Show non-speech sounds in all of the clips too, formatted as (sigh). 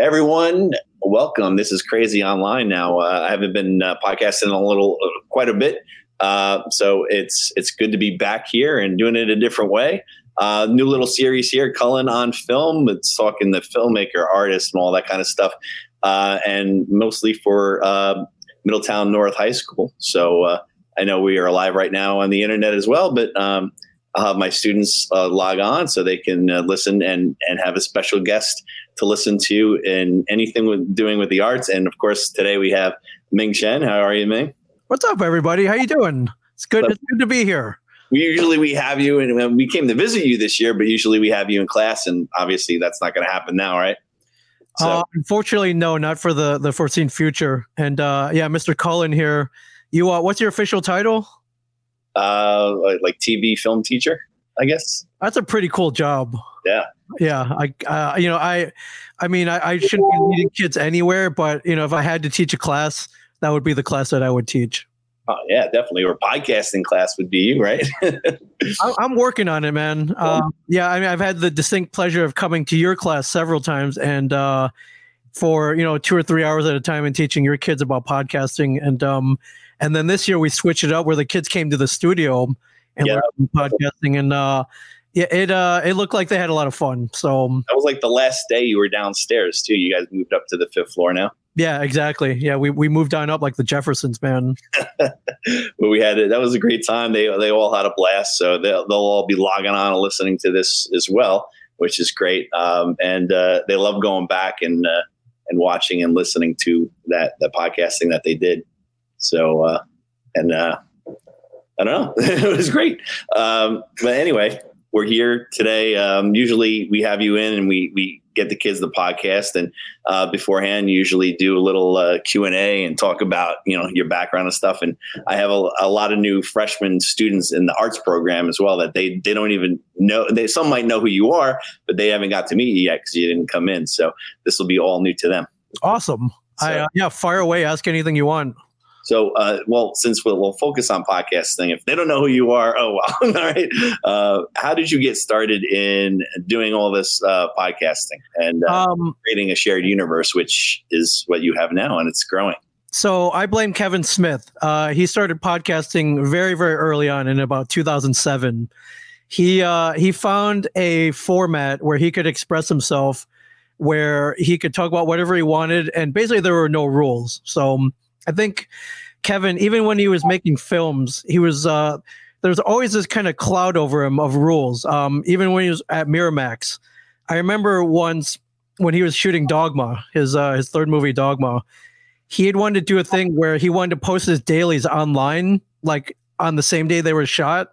everyone, welcome. This is crazy online now. Uh, I haven't been uh, podcasting a little, uh, quite a bit, uh, so it's it's good to be back here and doing it a different way. Uh, new little series here, Cullen on Film. It's talking the filmmaker, artist, and all that kind of stuff, uh, and mostly for Middletown North High School. So I know we are live right now on the internet as well, but um, I'll have my students log on so they can listen and and have a special guest to listen to in anything with doing with the arts. And of course, today we have Ming Chen. How are you, Ming? What's up, everybody? How you doing? It's good. It's good to be here. We usually we have you, and we came to visit you this year, but usually we have you in class, and obviously that's not going to happen now, right? So. Uh, unfortunately, no, not for the the foreseen future. And uh, yeah, Mr. Cullen here. You, uh, what's your official title? uh, like TV film teacher, I guess. That's a pretty cool job. Yeah. Yeah. I, uh, you know, I, I mean, I, I shouldn't be leading kids anywhere, but you know, if I had to teach a class, that would be the class that I would teach. Oh yeah, definitely. Or podcasting class would be you, right? (laughs) I'm working on it, man. Uh, yeah, I mean, I've had the distinct pleasure of coming to your class several times, and uh, for you know two or three hours at a time, and teaching your kids about podcasting. And um, and then this year we switched it up where the kids came to the studio and yeah. podcasting and uh yeah, it uh it looked like they had a lot of fun. So that was like the last day you were downstairs too. You guys moved up to the fifth floor now. Yeah, exactly. Yeah, we, we moved on up like the Jeffersons, man. (laughs) but we had it. That was a great time. They they all had a blast. So they'll they'll all be logging on and listening to this as well, which is great. Um, and uh, they love going back and uh, and watching and listening to that the podcasting that they did. So, uh, and uh, I don't know, (laughs) it was great. Um, but anyway, we're here today. Um, usually we have you in and we, we get the kids the podcast and uh, beforehand usually do a little uh, q&a and talk about you know your background and stuff. And i have a, a, lot of new freshman students in the arts program as well that they, they don't even know they some might know who you are but they haven't got to meet you yet because you didn't come in. So this will be all new to them. Awesome. So, I, uh, yeah fire away ask anything you want so, uh, well, since we'll, we'll, focus on podcasting, if they don't know who you are, oh well, (laughs) all right. Uh, how did you get started in doing all this uh, podcasting and uh, um, creating a shared universe, which is what you have now, and it's growing? So I blame Kevin Smith. Uh, he started podcasting very, very early on in about 2007. He uh, he found a format where he could express himself, where he could talk about whatever he wanted, and basically there were no rules. So I think Kevin, even when he was making films, he was uh, there's always this kind of cloud over him of rules. Um, even when he was at Miramax, I remember once when he was shooting Dogma, his uh, his third movie Dogma, he had wanted to do a thing where he wanted to post his dailies online, like on the same day they were shot,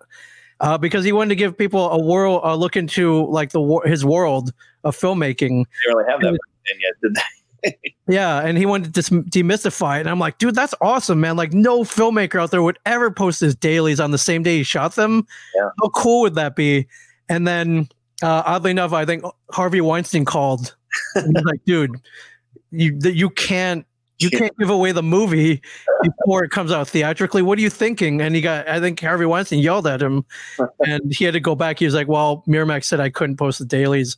uh, because he wanted to give people a world a look into like the his world of filmmaking. They really have that yet, did they? Yeah, and he wanted to demystify it. And I'm like, dude, that's awesome, man. Like, no filmmaker out there would ever post his dailies on the same day he shot them. Yeah. How cool would that be? And then, uh, oddly enough, I think Harvey Weinstein called. he's like, dude, you you can't you can't give away the movie before it comes out theatrically. What are you thinking? And he got, I think Harvey Weinstein yelled at him, and he had to go back. He was like, "Well, Miramax said I couldn't post the dailies."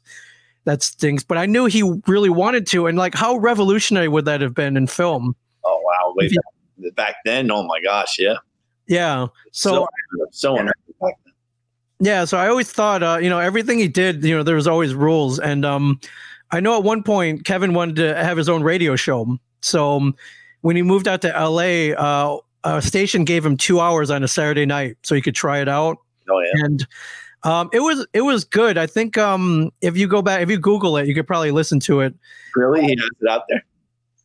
That stinks. But I knew he really wanted to, and like, how revolutionary would that have been in film? Oh wow! Way back, back then, oh my gosh, yeah, yeah. So so, so yeah. yeah, so I always thought, uh, you know, everything he did, you know, there was always rules, and um, I know at one point Kevin wanted to have his own radio show. So um, when he moved out to LA, uh, a station gave him two hours on a Saturday night so he could try it out. Oh yeah, and um, it was it was good. I think um, if you go back, if you Google it, you could probably listen to it. Really, he has it out there.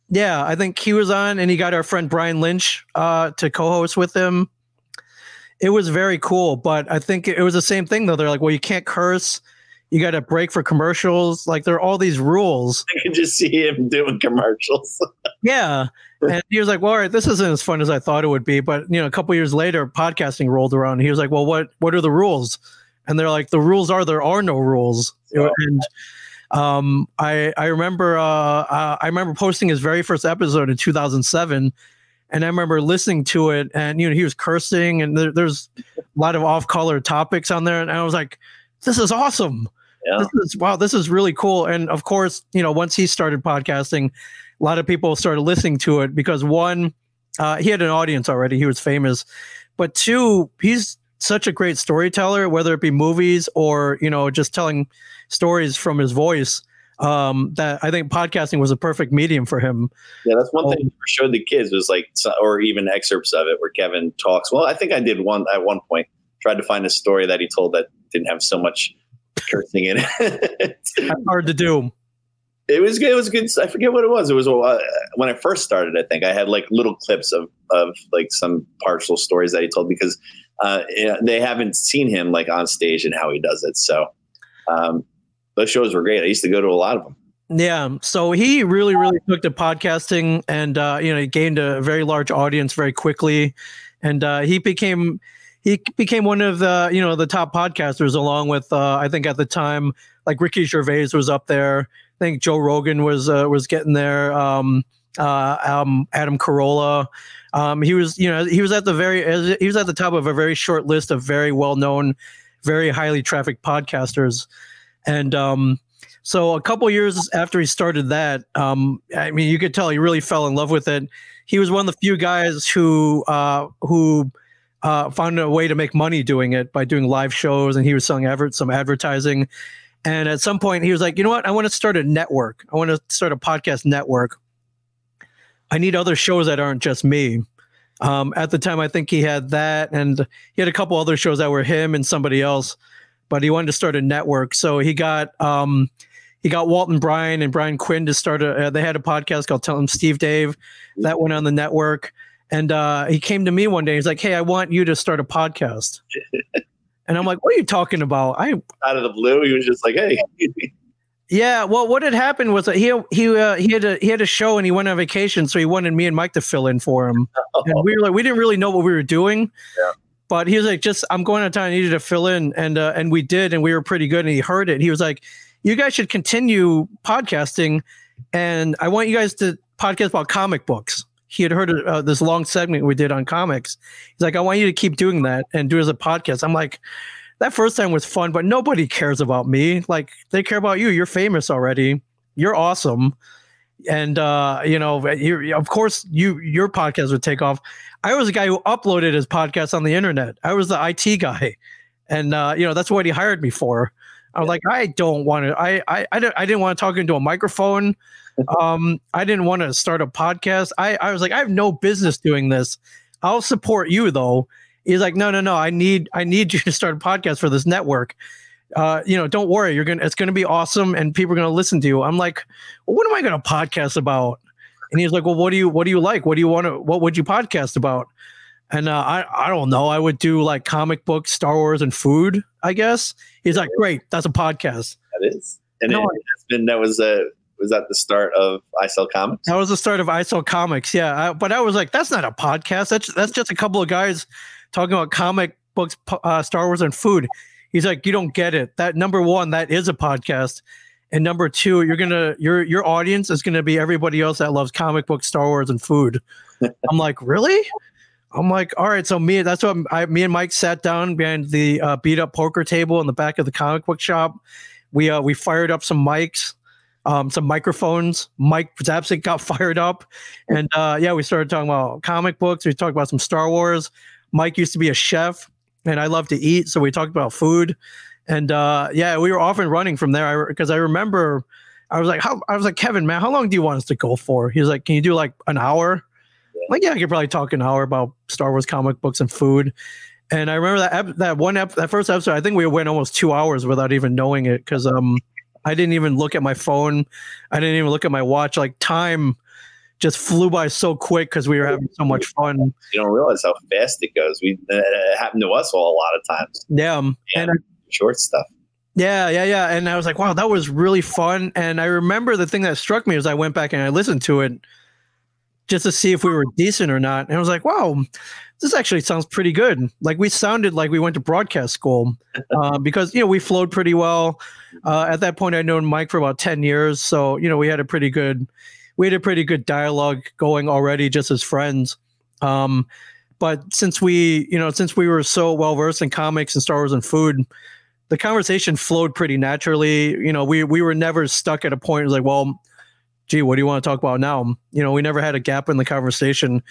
Yeah, I think he was on, and he got our friend Brian Lynch uh, to co-host with him. It was very cool, but I think it was the same thing though. They're like, well, you can't curse. You got to break for commercials. Like there are all these rules. I can just see him doing commercials. (laughs) yeah, and he was like, "Well, all right, this isn't as fun as I thought it would be." But you know, a couple years later, podcasting rolled around. he was like, "Well, what what are the rules?" And they're like the rules are there are no rules and um, I I remember uh, uh, I remember posting his very first episode in 2007, and I remember listening to it, and you know he was cursing, and there, there's a lot of off color topics on there, and I was like, this is awesome. Yeah. This is wow, this is really cool. And of course, you know, once he started podcasting, a lot of people started listening to it because one, uh, he had an audience already. He was famous, but two, he's such a great storyteller, whether it be movies or you know just telling stories from his voice. Um, that I think podcasting was a perfect medium for him. Yeah, that's one thing for showed the kids was like, or even excerpts of it where Kevin talks. Well, I think I did one at one point. Tried to find a story that he told that didn't have so much cursing in it. (laughs) hard to do. It was good. It was good. I forget what it was. It was uh, when I first started. I think I had like little clips of of like some partial stories that he told because uh, they haven't seen him like on stage and how he does it. So um, those shows were great. I used to go to a lot of them. Yeah, so he really, really took to podcasting, and uh, you know, he gained a very large audience very quickly, and uh, he became he became one of the you know the top podcasters, along with uh, I think at the time like Ricky Gervais was up there. I think Joe Rogan was uh, was getting there. Um, uh, um, Adam Carolla. Um, he was, you know, he was at the very, he was at the top of a very short list of very well known, very highly trafficked podcasters. And um, so a couple years after he started that, um, I mean, you could tell he really fell in love with it. He was one of the few guys who uh, who uh, found a way to make money doing it by doing live shows, and he was selling adver- some advertising. And at some point, he was like, "You know what? I want to start a network. I want to start a podcast network. I need other shows that aren't just me." Um, at the time, I think he had that, and he had a couple other shows that were him and somebody else. But he wanted to start a network, so he got um, he got Walt and Bryan and Brian Quinn to start a. Uh, they had a podcast called "Tell 'Em Steve-Dave," that went on the network. And uh, he came to me one day. He's like, "Hey, I want you to start a podcast." (laughs) and I'm like, "What are you talking about?" I out of the blue, he was just like, "Hey." Yeah, well, what had happened was that he he uh, he had a he had a show and he went on vacation, so he wanted me and Mike to fill in for him. Oh. And we were like, we didn't really know what we were doing. Yeah. But he was like, just I'm going out of town. I needed to fill in, and uh, and we did, and we were pretty good. And he heard it. He was like, "You guys should continue podcasting, and I want you guys to podcast about comic books." He had heard uh, this long segment we did on comics. He's like, "I want you to keep doing that and do it as a podcast." I'm like, that first time was fun, but nobody cares about me. Like they care about you. You're famous already. You're awesome. And uh, you know, you of course you your podcast would take off. I was a guy who uploaded his podcast on the internet. I was the IT guy. And uh, you know, that's what he hired me for. I was like, I don't want to. I I I didn't, I didn't want to talk into a microphone. (laughs) Um, I didn't want to start a podcast. I I was like, I have no business doing this. I'll support you though he's like, no, no, no. I need I need you to start a podcast for this network. Uh, you know, don't worry. You're gonna it's gonna be awesome, and people are gonna listen to you. I'm like, well, what am I gonna podcast about? And he's like, well, what do you what do you like? What do you want to? What would you podcast about? And uh, I I don't know. I would do like comic books, Star Wars, and food. I guess he's like, great, that's a podcast. That is, and no, it, has been that was a was that the start of I Sell Comics? That was the start of I Sell Comics. Yeah, I, but I was like, that's not a podcast. That's that's just a couple of guys talking about comic books, uh, Star Wars, and food. He's like, you don't get it. That number one, that is a podcast, and number two, you're gonna your your audience is gonna be everybody else that loves comic books, Star Wars, and food. (laughs) I'm like, really? I'm like, all right. So me, that's what I, me and Mike sat down behind the uh, beat up poker table in the back of the comic book shop. We uh, we fired up some mics, um, some microphones. Mike Zapcic got (laughs) fired up, and uh, yeah, we started talking about comic books. We talked about some Star Wars. Mike used to be a chef, and I love to eat, so we talked about food. And uh, yeah, we were off and running from there because I, I, remember I was like, how, I was like, Kevin, man, how long do you want us to go for? He was like, can you do like an hour? Yeah. Like, yeah, I could probably talk an hour about Star Wars comic books and food. And I remember that that one ep- that first episode, I think we went almost two hours without even knowing it because um I didn't even look at my phone, I didn't even look at my watch. Like time just flew by so quick because we were having so much fun. You don't realize how fast it goes. We uh, it happened to us all a lot of times. Yeah, and, and short stuff. Yeah, yeah, yeah. And I was like, wow, that was really fun. And I remember the thing that struck me was I went back and I listened to it just to see if we were decent or not. And I was like, wow, this actually sounds pretty good. Like we sounded like we went to broadcast school uh, (laughs) because, you know, we flowed pretty well. Uh, at that point, I'd known Mike for about 10 years. So, you know, we had a pretty good we had a pretty good dialogue going already just as friends. Um, but since we, you know, since we were so well versed in comics and Star Wars and food, the conversation flowed pretty naturally. You know, we we were never stuck at a point. Like, well, gee, what do you want to talk about now? You know, we never had a gap in the conversation.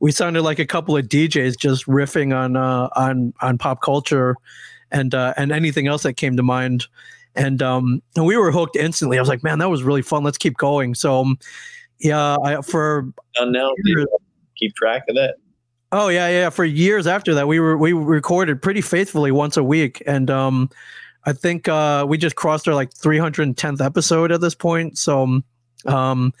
We sounded like a couple of DJs just riffing on uh, on on pop culture and uh, and anything else that came to mind. And um, and we were hooked instantly. I was like, man, that was really fun. Let's keep going. So, um, yeah, I, for now, keep track of that. Oh yeah, yeah. For years after that, we were we recorded pretty faithfully once a week, and um, I think uh, we just crossed our like 310th episode at this point. So um,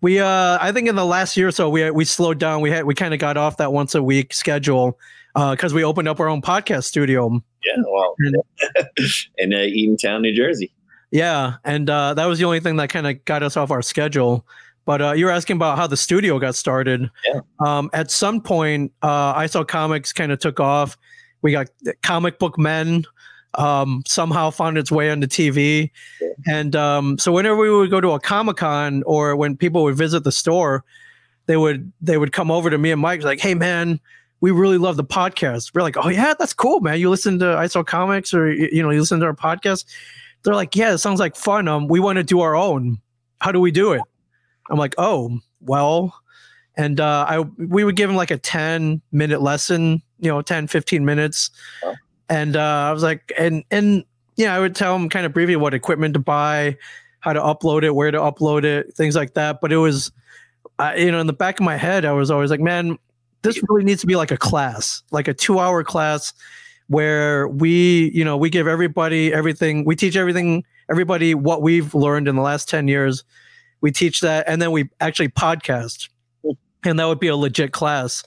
we uh, I think in the last year or so we we slowed down. We had we kind of got off that once a week schedule because uh, we opened up our own podcast studio. Yeah, well, (laughs) in uh, Eatontown, New Jersey. Yeah, and uh, that was the only thing that kind of got us off our schedule. But uh, you were asking about how the studio got started. Yeah. Um, at some point, uh, I Sell Comics kind of took off. We got comic book men um, somehow found its way onto TV. Yeah. And um, so whenever we would go to a Comic Con or when people would visit the store, they would they would come over to me and Mike like, "Hey man, we really love the podcast." We're like, "Oh yeah, that's cool, man. You listen to I Sell Comics or you know you listen to our podcast." They're like, "Yeah, it sounds like fun. Um, we want to do our own. How do we do it?" I'm like, "Oh, well." And uh, I we would give him like a 10 minute lesson, you know, 10, 15 minutes. And uh, I was like, and and yeah, I would tell him kind of briefly what equipment to buy, how to upload it, where to upload it, things like that. But it was, uh, you know, in the back of my head, I was always like, man, this really needs to be like a class, like a two-hour class where we, you know, we give everybody everything, we teach everything, everybody what we've learned in the last ten years. We teach that, and then we actually podcast, and that would be a legit class.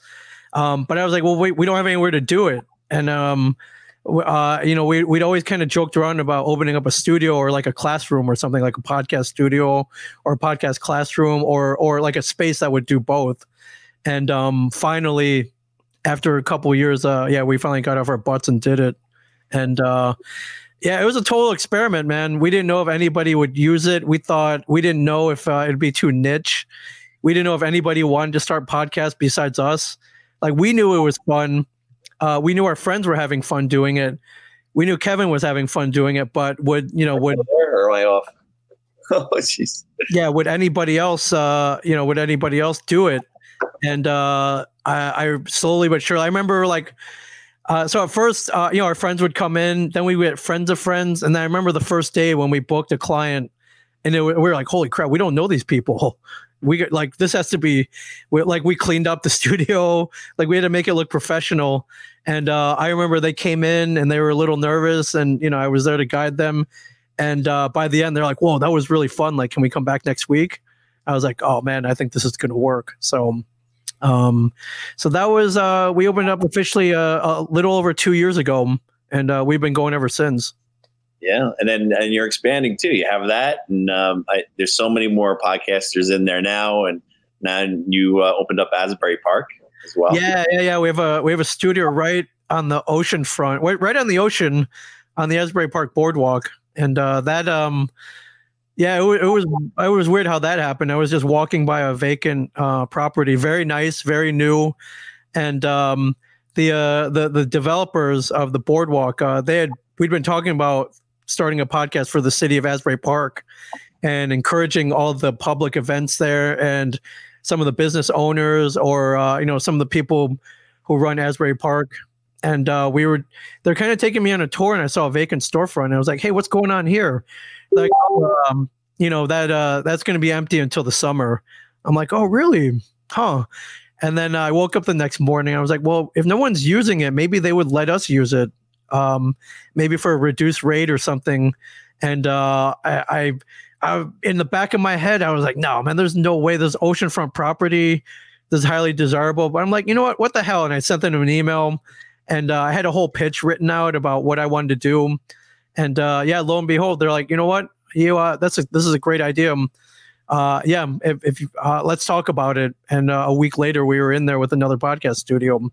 Um, but I was like, well, wait, we don't have anywhere to do it, and um, uh, you know, we, we'd always kind of joked around about opening up a studio or like a classroom or something like a podcast studio or a podcast classroom or, or like a space that would do both. And um, finally, after a couple years, uh, yeah, we finally got off our butts and did it. And uh, yeah, it was a total experiment, man. We didn't know if anybody would use it. We thought we didn't know if uh, it'd be too niche. We didn't know if anybody wanted to start podcasts besides us. Like we knew it was fun uh, we knew our friends were having fun doing it. We knew Kevin was having fun doing it, but would you know would I off? (laughs) Oh jeez. Yeah, would anybody else? Uh, you know, would anybody else do it? And uh, I, I slowly but surely. I remember like. Uh, so at first, uh, you know, our friends would come in. Then we get friends of friends, and then I remember the first day when we booked a client, and we were like, "Holy crap, we don't know these people." (laughs) We got like this has to be, we, like we cleaned up the (laughs) studio, like we had to make it look professional. And uh, I remember they came in and they were a little nervous, and you know I was there to guide them. And uh, by the end, they're like, "Whoa, that was really fun! Like, can we come back next week?" I was like, "Oh man, I think this is going to work." So, um, so that was uh, we opened up officially uh, a little over two years ago, and uh, we've been going ever since. Yeah, and then and you're expanding too. You have that, and um, I, there's so many more podcasters in there now, and now you uh, opened up Asbury Park as well. Yeah, yeah, yeah. We have a we have a studio right on the ocean front, right, right on the ocean, on the Asbury Park boardwalk, and uh, that um, yeah, it, it, was it was weird how that happened. I was just walking by a vacant uh, property, very nice, very new, and um, the uh, the the developers of the boardwalk, uh, they had we'd been talking about starting a podcast for the city of Asbury Park and encouraging all the public events there and some of the business owners or uh, you know some of the people who run Asbury Park. And uh, we were they're kind of taking me on a tour, and I saw a vacant storefront. And I was like, "Hey, what's going on here?" Like, um, you know that uh, that's going to be empty until the summer. I'm like, "Oh, really? Huh?" And then I woke up the next morning. I was like, "Well, if no one's using it, maybe they would let us use it, um, maybe for a reduced rate or something." And uh, I, I I, in the back of my head, I was like, no, man, there's no way this oceanfront property this is highly desirable. But I'm like, you know what? What the hell? And I sent them an email and uh, I had a whole pitch written out about what I wanted to do. And uh, yeah, lo and behold, they're like, you know what? You, uh, that's a, this is a great idea. Uh, yeah, if, if you, uh, let's talk about it. And uh, a week later, we were in there with another podcast studio.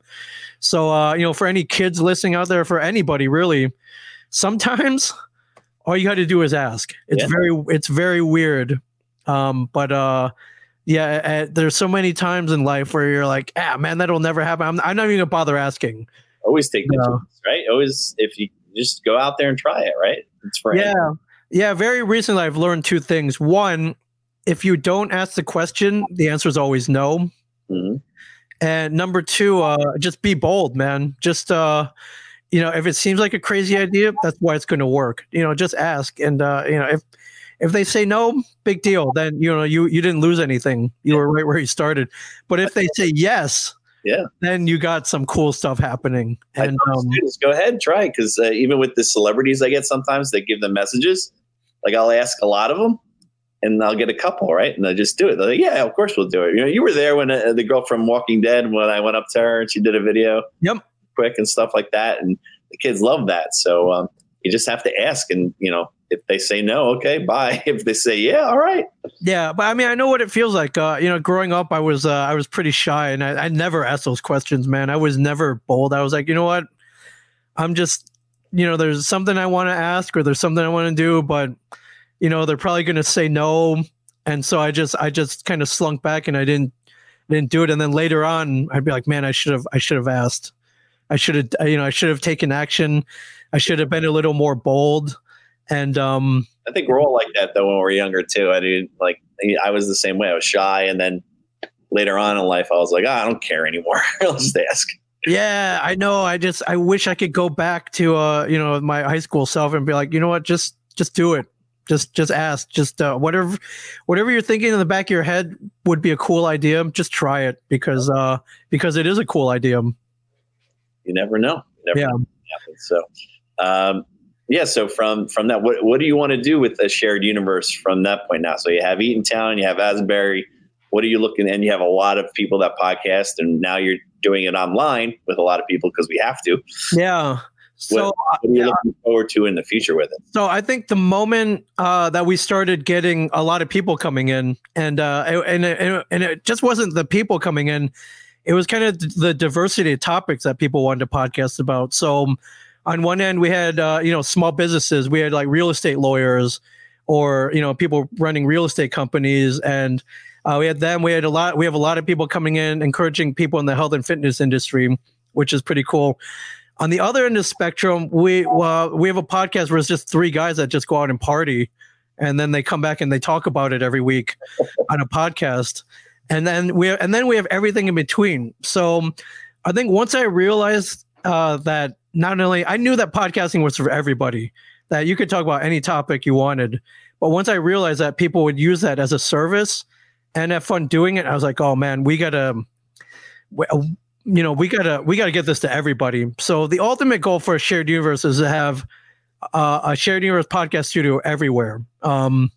So, uh, you know, for any kids listening out there, for anybody really, sometimes (laughs) all you got to do is ask. It's yeah. very it's very weird, um, but uh, yeah, uh, there's so many times in life where you're like, ah, man, that'll never happen. I'm, I'm not even gonna bother asking. Always take the chance, right? Always, if you just go out there and try it, right? It's for yeah, anyone. yeah. Very recently, I've learned two things. One, if you don't ask the question, the answer is always no. Mm-hmm. And number two, uh, just be bold, man. Just uh, you know, if it seems like a crazy idea, that's why it's going to work. You know, just ask, and uh, you know, if if they say no, big deal. Then you know you you didn't lose anything. You were right where you started. But if they say yes, yeah, then you got some cool stuff happening. And um, students, go ahead, try because uh, even with the celebrities I get sometimes, they give them messages. Like I'll ask a lot of them, and I'll get a couple, right? And I just do it. They're like, yeah, of course we'll do it. You know, you were there when uh, the girl from Walking Dead when I went up to her and she did a video. Yep. Quick and stuff like that, and the kids love that. So um, you just have to ask, and you know, if they say no, okay, (laughs) bye. If they say yeah, all right. Yeah, but I mean, I know what it feels like. Uh, you know, growing up, I was uh, I was pretty shy, and I, I never asked those questions, man. I was never bold. I was like, you know what, I'm just, you know, there's something I want to ask, or there's something I want to do, but you know, they're probably going to say no, and so I just I just kind of slunk back, and I didn't didn't do it. And then later on, I'd be like, man, I should have I should have asked. I should have, you know, I should have taken action. I should have been a little more bold and um, I think we're all like that though when we're younger too. I mean, like I was the same way. I was shy, and then later on in life, I was like, oh, I don't care anymore. (laughs) I'll just ask. Yeah, I know. I just I wish I could go back to uh, you know, my high school self and be like, you know what, just just do it. Just just ask. Just uh, whatever whatever you're thinking in the back of your head would be a cool idea. Just try it because uh because it is a cool idea. You never know. You never yeah. Know so um yeah, so from from that, what what do you want to do with the shared universe from that point now? So you have Eatontown, you have Asbury. What are you looking? And you have a lot of people that podcast, and now you're doing it online with a lot of people because we have to. Yeah. So what, what are you yeah. looking forward to in the future with it? So I think the moment uh, that we started getting a lot of people coming in, and uh, and it, and it just wasn't the people coming in, it was kind of the diversity of topics that people wanted to podcast about. So on one end we had uh, you know small businesses. We had like real estate lawyers or you know people running real estate companies. And uh, we had them. We had a lot we have a lot of people coming in encouraging people in the health and fitness industry which is pretty cool. On the other end of the spectrum we uh, we have a podcast where it's just three guys that just go out and party. And then they come back and they talk about it every week (laughs) on a podcast. And then we and then we have everything in between. So i think once i realized uh, that not only I knew that podcasting was for everybody, that you could talk about any topic you wanted. But once I realized that people would use that as a service and have fun doing it, I was like, oh man, we gotta, you know, we gotta we gotta get this to everybody. So the ultimate goal for a shared universe is to have uh, a shared universe podcast studio everywhere. Um,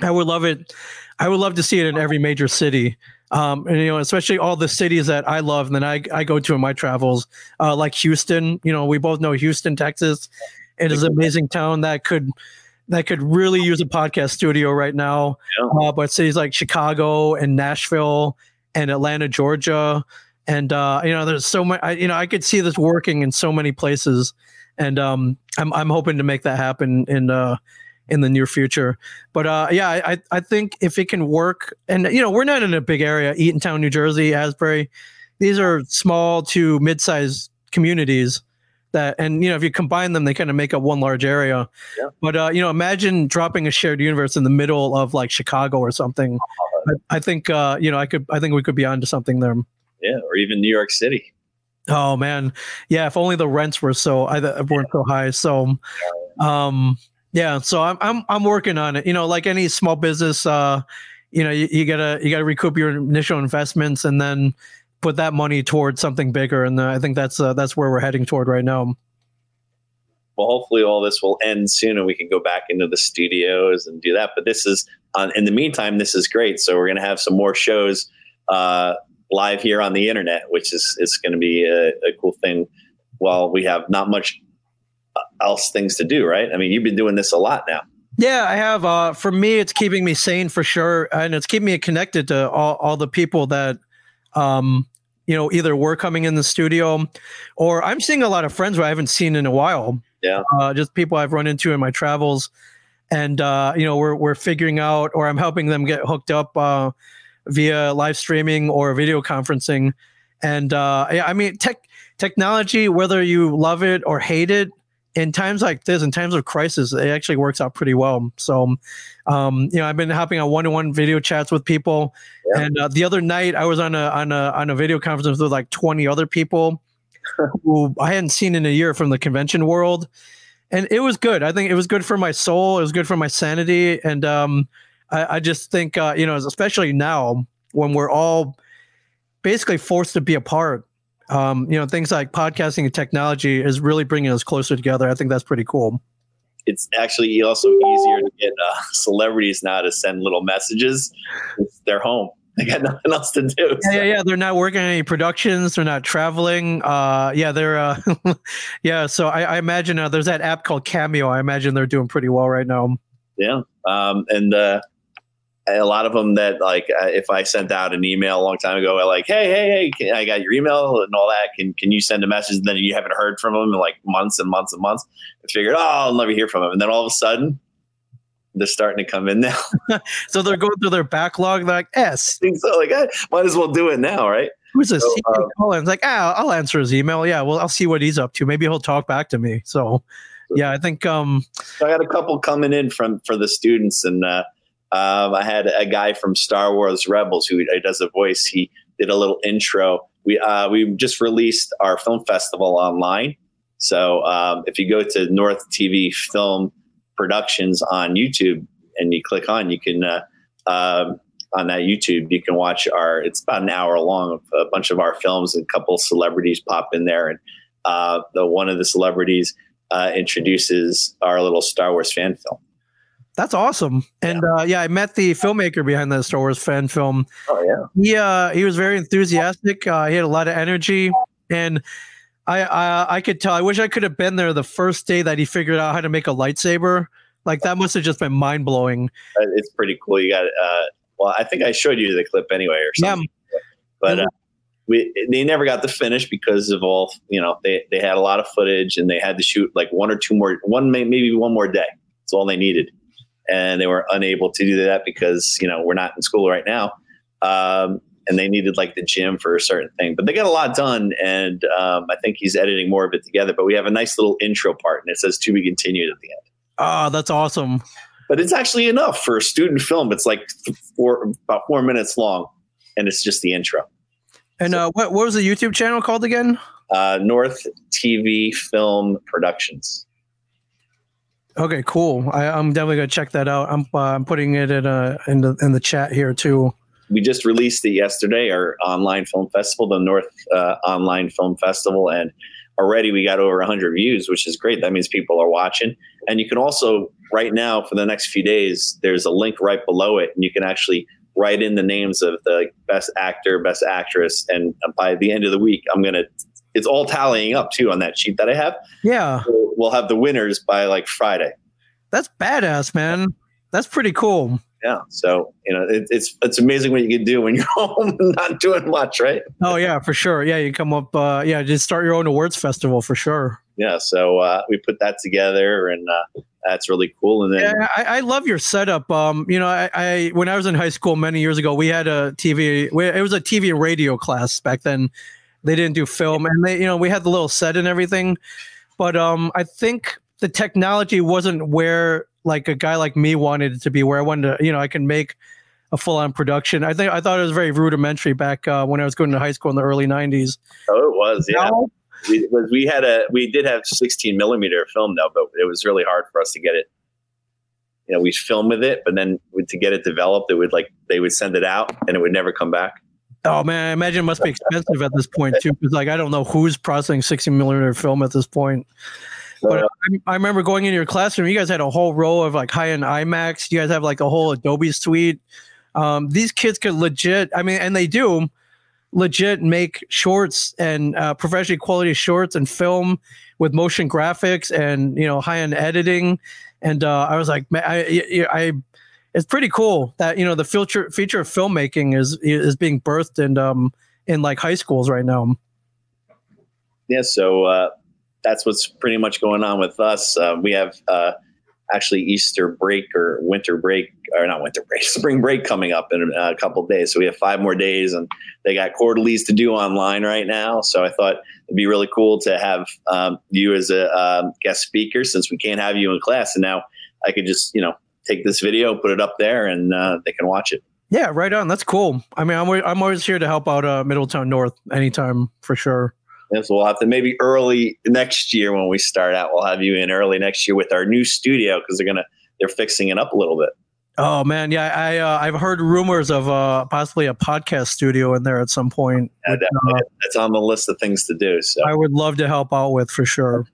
I would love it. I would love to see it in every major city. Um, and you know, especially all the cities that I love and that I, I go to in my travels, uh, like Houston. You know, we both know Houston, Texas. It is an amazing town that could that could really use a podcast studio right now. Yeah. Uh, but cities like Chicago and Nashville and Atlanta, Georgia, and uh, you know, there's so much. You know, I could see this working in so many places, and um, I'm I'm hoping to make that happen in uh, in the near future. But uh, yeah, I, I think if it can work, and you know, we're not in a big area, Eatontown, New Jersey, Asbury. These are small to mid-sized communities that, and you know, if you combine them, they kind of make up one large area. Yeah. But uh, you know, imagine dropping a shared universe in the middle of like Chicago or something. I, I think uh, you know, I could, I think we could be onto something there. Yeah, or even New York City. Oh man, yeah. If only the rents were so I weren't so high. So, um, yeah, so I'm I'm I'm working on it. You know, like any small business, uh, you know, you, you gotta you gotta recoup your initial investments and then put that money towards something bigger. And uh, I think that's uh, that's where we're heading toward right now. Well, hopefully, all this will end soon, and we can go back into the studios and do that. But this is, on, in the meantime, this is great. So we're gonna have some more shows uh, live here on the internet, which is is going to be a, a cool thing. While we have not much else things to do, right? I mean, you've been doing this a lot now. Yeah, I have. Uh, for me, it's keeping me sane for sure, and it's keeping me connected to all, all the people that, um, you know, either were coming in the studio, or I'm seeing a lot of friends who I haven't seen in a while. Yeah, uh, just people I've run into in my travels, and uh, you know, we're we're figuring out, or I'm helping them get hooked up uh, via live streaming or video conferencing, and uh, I mean, tech technology, whether you love it or hate it, in times like this, in times of crisis, it actually works out pretty well. So, um, you know, I've been hopping on one-to-one video chats with people, yeah. and uh, the other night I was on a on a on a video conference with like twenty other people (laughs) who I hadn't seen in a year from the convention world, and it was good. I think it was good for my soul. It was good for my sanity, and um, I, I just think uh, you know, especially now when we're all basically forced to be apart um, you know, things like podcasting and technology is really bringing us closer together. I think that's pretty cool. It's actually also easier to get uh, (laughs) celebrities now to send little messages. They're home. They got (laughs) nothing else to do. Yeah, so. yeah, yeah. They're not working on any productions. They're not traveling. Uh, yeah, they're. Uh, (laughs) yeah, so I, I imagine uh, there's that app called Cameo. I imagine they're doing pretty well right now. Yeah, um, and uh, a lot of them that like uh, if I sent out an email a long time ago, like, hey, hey, hey, I got your email and all that. Can can you send a message? And then you haven't heard from them in like months and months and months. I figured, oh, I'll never hear from them. And then all of a sudden, they're starting to come in now. (laughs) so they're going through their backlog. They're like, yes, think so. Like, I might as well do it now, right? Who's a so, It's like, ah, I'll answer his email. Yeah, well, I'll see what he's up to. Maybe he'll talk back to me. So, yeah, I think um, I got a couple coming in from for the students and. uh um, I had a guy from Star Wars Rebels who does a voice. He did a little intro. We uh, we just released our film festival online. So um, if you go to North TV Film Productions on YouTube and you click on, you can uh, um, on that YouTube you can watch our. It's about an hour long of a bunch of our films and a couple celebrities pop in there. And uh, the one of the celebrities uh, introduces our little Star Wars fan film. That's awesome. And yeah. Uh, yeah, I met the filmmaker behind the Star Wars fan film. Oh yeah. He uh, he was very enthusiastic. Uh, he had a lot of energy, and I, I I could tell. I wish I could have been there the first day that he figured out how to make a lightsaber. Like that must have just been mind blowing. Uh, it's pretty cool. You got uh, well, I think I showed you the clip anyway, or something. Yeah. But uh, we they never got the finish because of all you know. They they had a lot of footage and they had to shoot like one or two more, one maybe one more day. That's all they needed and they were unable to do that because you know we're not in school right now. Um, and they needed like the gym for a certain thing but they got a lot done and um, i think he's editing more of it together but we have a nice little intro part and it says to be continued at the end. Oh that's awesome. But it's actually enough for a student film. It's like four about four minutes long and it's just the intro. And uh, what, what was the youtube channel called again? Uh, north tv film productions Okay, cool. I, am definitely gonna check that out. I'm uh, I'm putting it in a in the in the chat here too. We just released it yesterday, our online film festival, the North uh, Online Film Festival, and already we got over 100 views, which is great. That means people are watching. And you can also right now for the next few days, there's a link right below it, and you can actually write in the names of the best actor, best actress, and by the end of the week, I'm gonna it's all tallying up too on that sheet that I have. Yeah. So we'll have the winners by like Friday. That's badass, man. That's pretty cool. Yeah. So, you know, it, it's it's amazing what you can do when you're (laughs) home and not doing much, right? Oh yeah, for sure. Yeah, you come up uh yeah, just start your own awards festival for sure. Yeah, so uh, we put that together and uh, that's really cool. And then yeah, I, I, love your setup. Um, you know, I, I, when I was in high school many years ago, we had a TV. it was a TV and radio class back then, they didn't do film, and they, you know, we had the little set and everything, but um, I think the technology wasn't where like a guy like me wanted it to be. Where I wanted to, you know, I can make a full on production. I think I thought it was very rudimentary back uh, when I was going to high school in the early '90s. Oh, it was, yeah. we, we had a we did have 16 millimeter film though, but it was really hard for us to get it you know, we film with it, but then to get it developed, it would like they would send it out and it would never come back. Oh man, I imagine it must be expensive at this point too, because like I don't know who's processing 60 millimeter film at this point. But I, I, remember going into your classroom. You guys had a whole row of like high end iMacs. You guys have like a whole Adobe suite. Um, these kids could legit. I mean, and they do legit make shorts and uh, professionally quality shorts and film with motion graphics and you know high end editing. And uh, I was like, I, I it's pretty cool that you know the future feature of filmmaking is is being birthed and um in like high schools right now. Yeah, so uh, that's what's pretty much going on with us. Uh, we have uh, actually Easter break or winter break or not winter break, (laughs) spring break coming up in a, couple days. So we have five more days, and they got quarterlies to do online right now. So I thought it'd be really cool to have um, you as a um, guest speaker since we can't have you in class, and now I could just you know take this video, put it up there, and uh, they can watch it. Yeah, right on. That's cool. I mean, I'm I'm always here to help out uh, Middletown North anytime for sure. Yes, we'll have to maybe early next year when we start out. We'll have you in early next year with our new studio because they're gonna they're fixing it up a little bit. Oh man, yeah, I uh, I've heard rumors of uh, possibly a podcast studio in there at some point. Yeah, which, uh, that's on the list of things to do. So I would love to help out with for sure.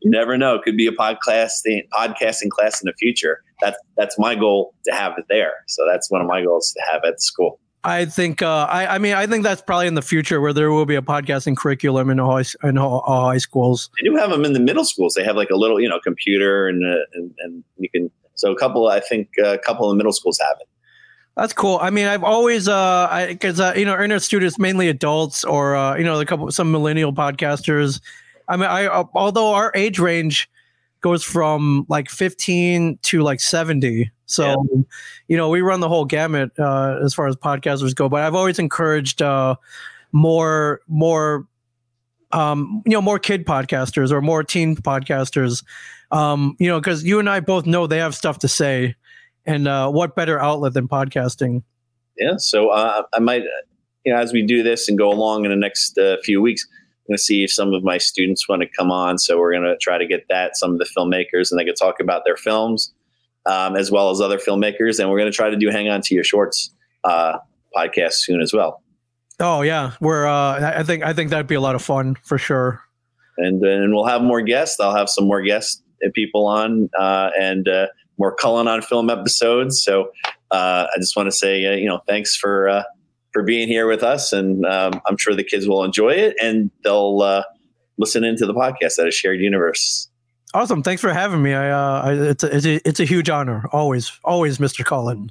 You never know; it could be a podcasting podcasting class in the future. That's that's my goal to have it there. So that's one of my goals to have at the school. I think uh, I, I mean I think that's probably in the future where there will be a podcasting curriculum in all high, in all, all high schools. They do have them in the middle schools. They have like a little you know computer and uh, and, and you can so a couple I think uh, a couple of middle schools have it. That's cool. I mean, I've always, uh, because uh, you know, internet students mainly adults or uh, you know, a couple some millennial podcasters. I mean, I uh, although our age range goes from like 15 to like 70. So, yeah. you know, we run the whole gamut uh, as far as podcasters go. But I've always encouraged uh, more, more, um, you know, more kid podcasters or more teen podcasters. Um, you know, because you and I both know they have stuff to say, and uh, what better outlet than podcasting? Yeah. So uh, I might, you know, as we do this and go along in the next uh, few weeks going to see if some of my students want to come on. So we're going to try to get that some of the filmmakers, and they can talk about their films um, as well as other filmmakers. And we're going to try to do Hang On to Your Shorts uh, podcast soon as well. Oh yeah, we're. Uh, I think I think that'd be a lot of fun for sure. And and we'll have more guests. I'll have some more guest people on uh, and uh, more Cullen on film episodes. So uh, I just want to say, uh, you know, thanks for uh, for being here with us, and um, I'm sure the kids will enjoy it and they'll uh, listen into the podcast at a shared universe. Awesome! Thanks for having me. I, uh, I it's a, it's a, it's a huge honor. Always, always, Mr. Cullen.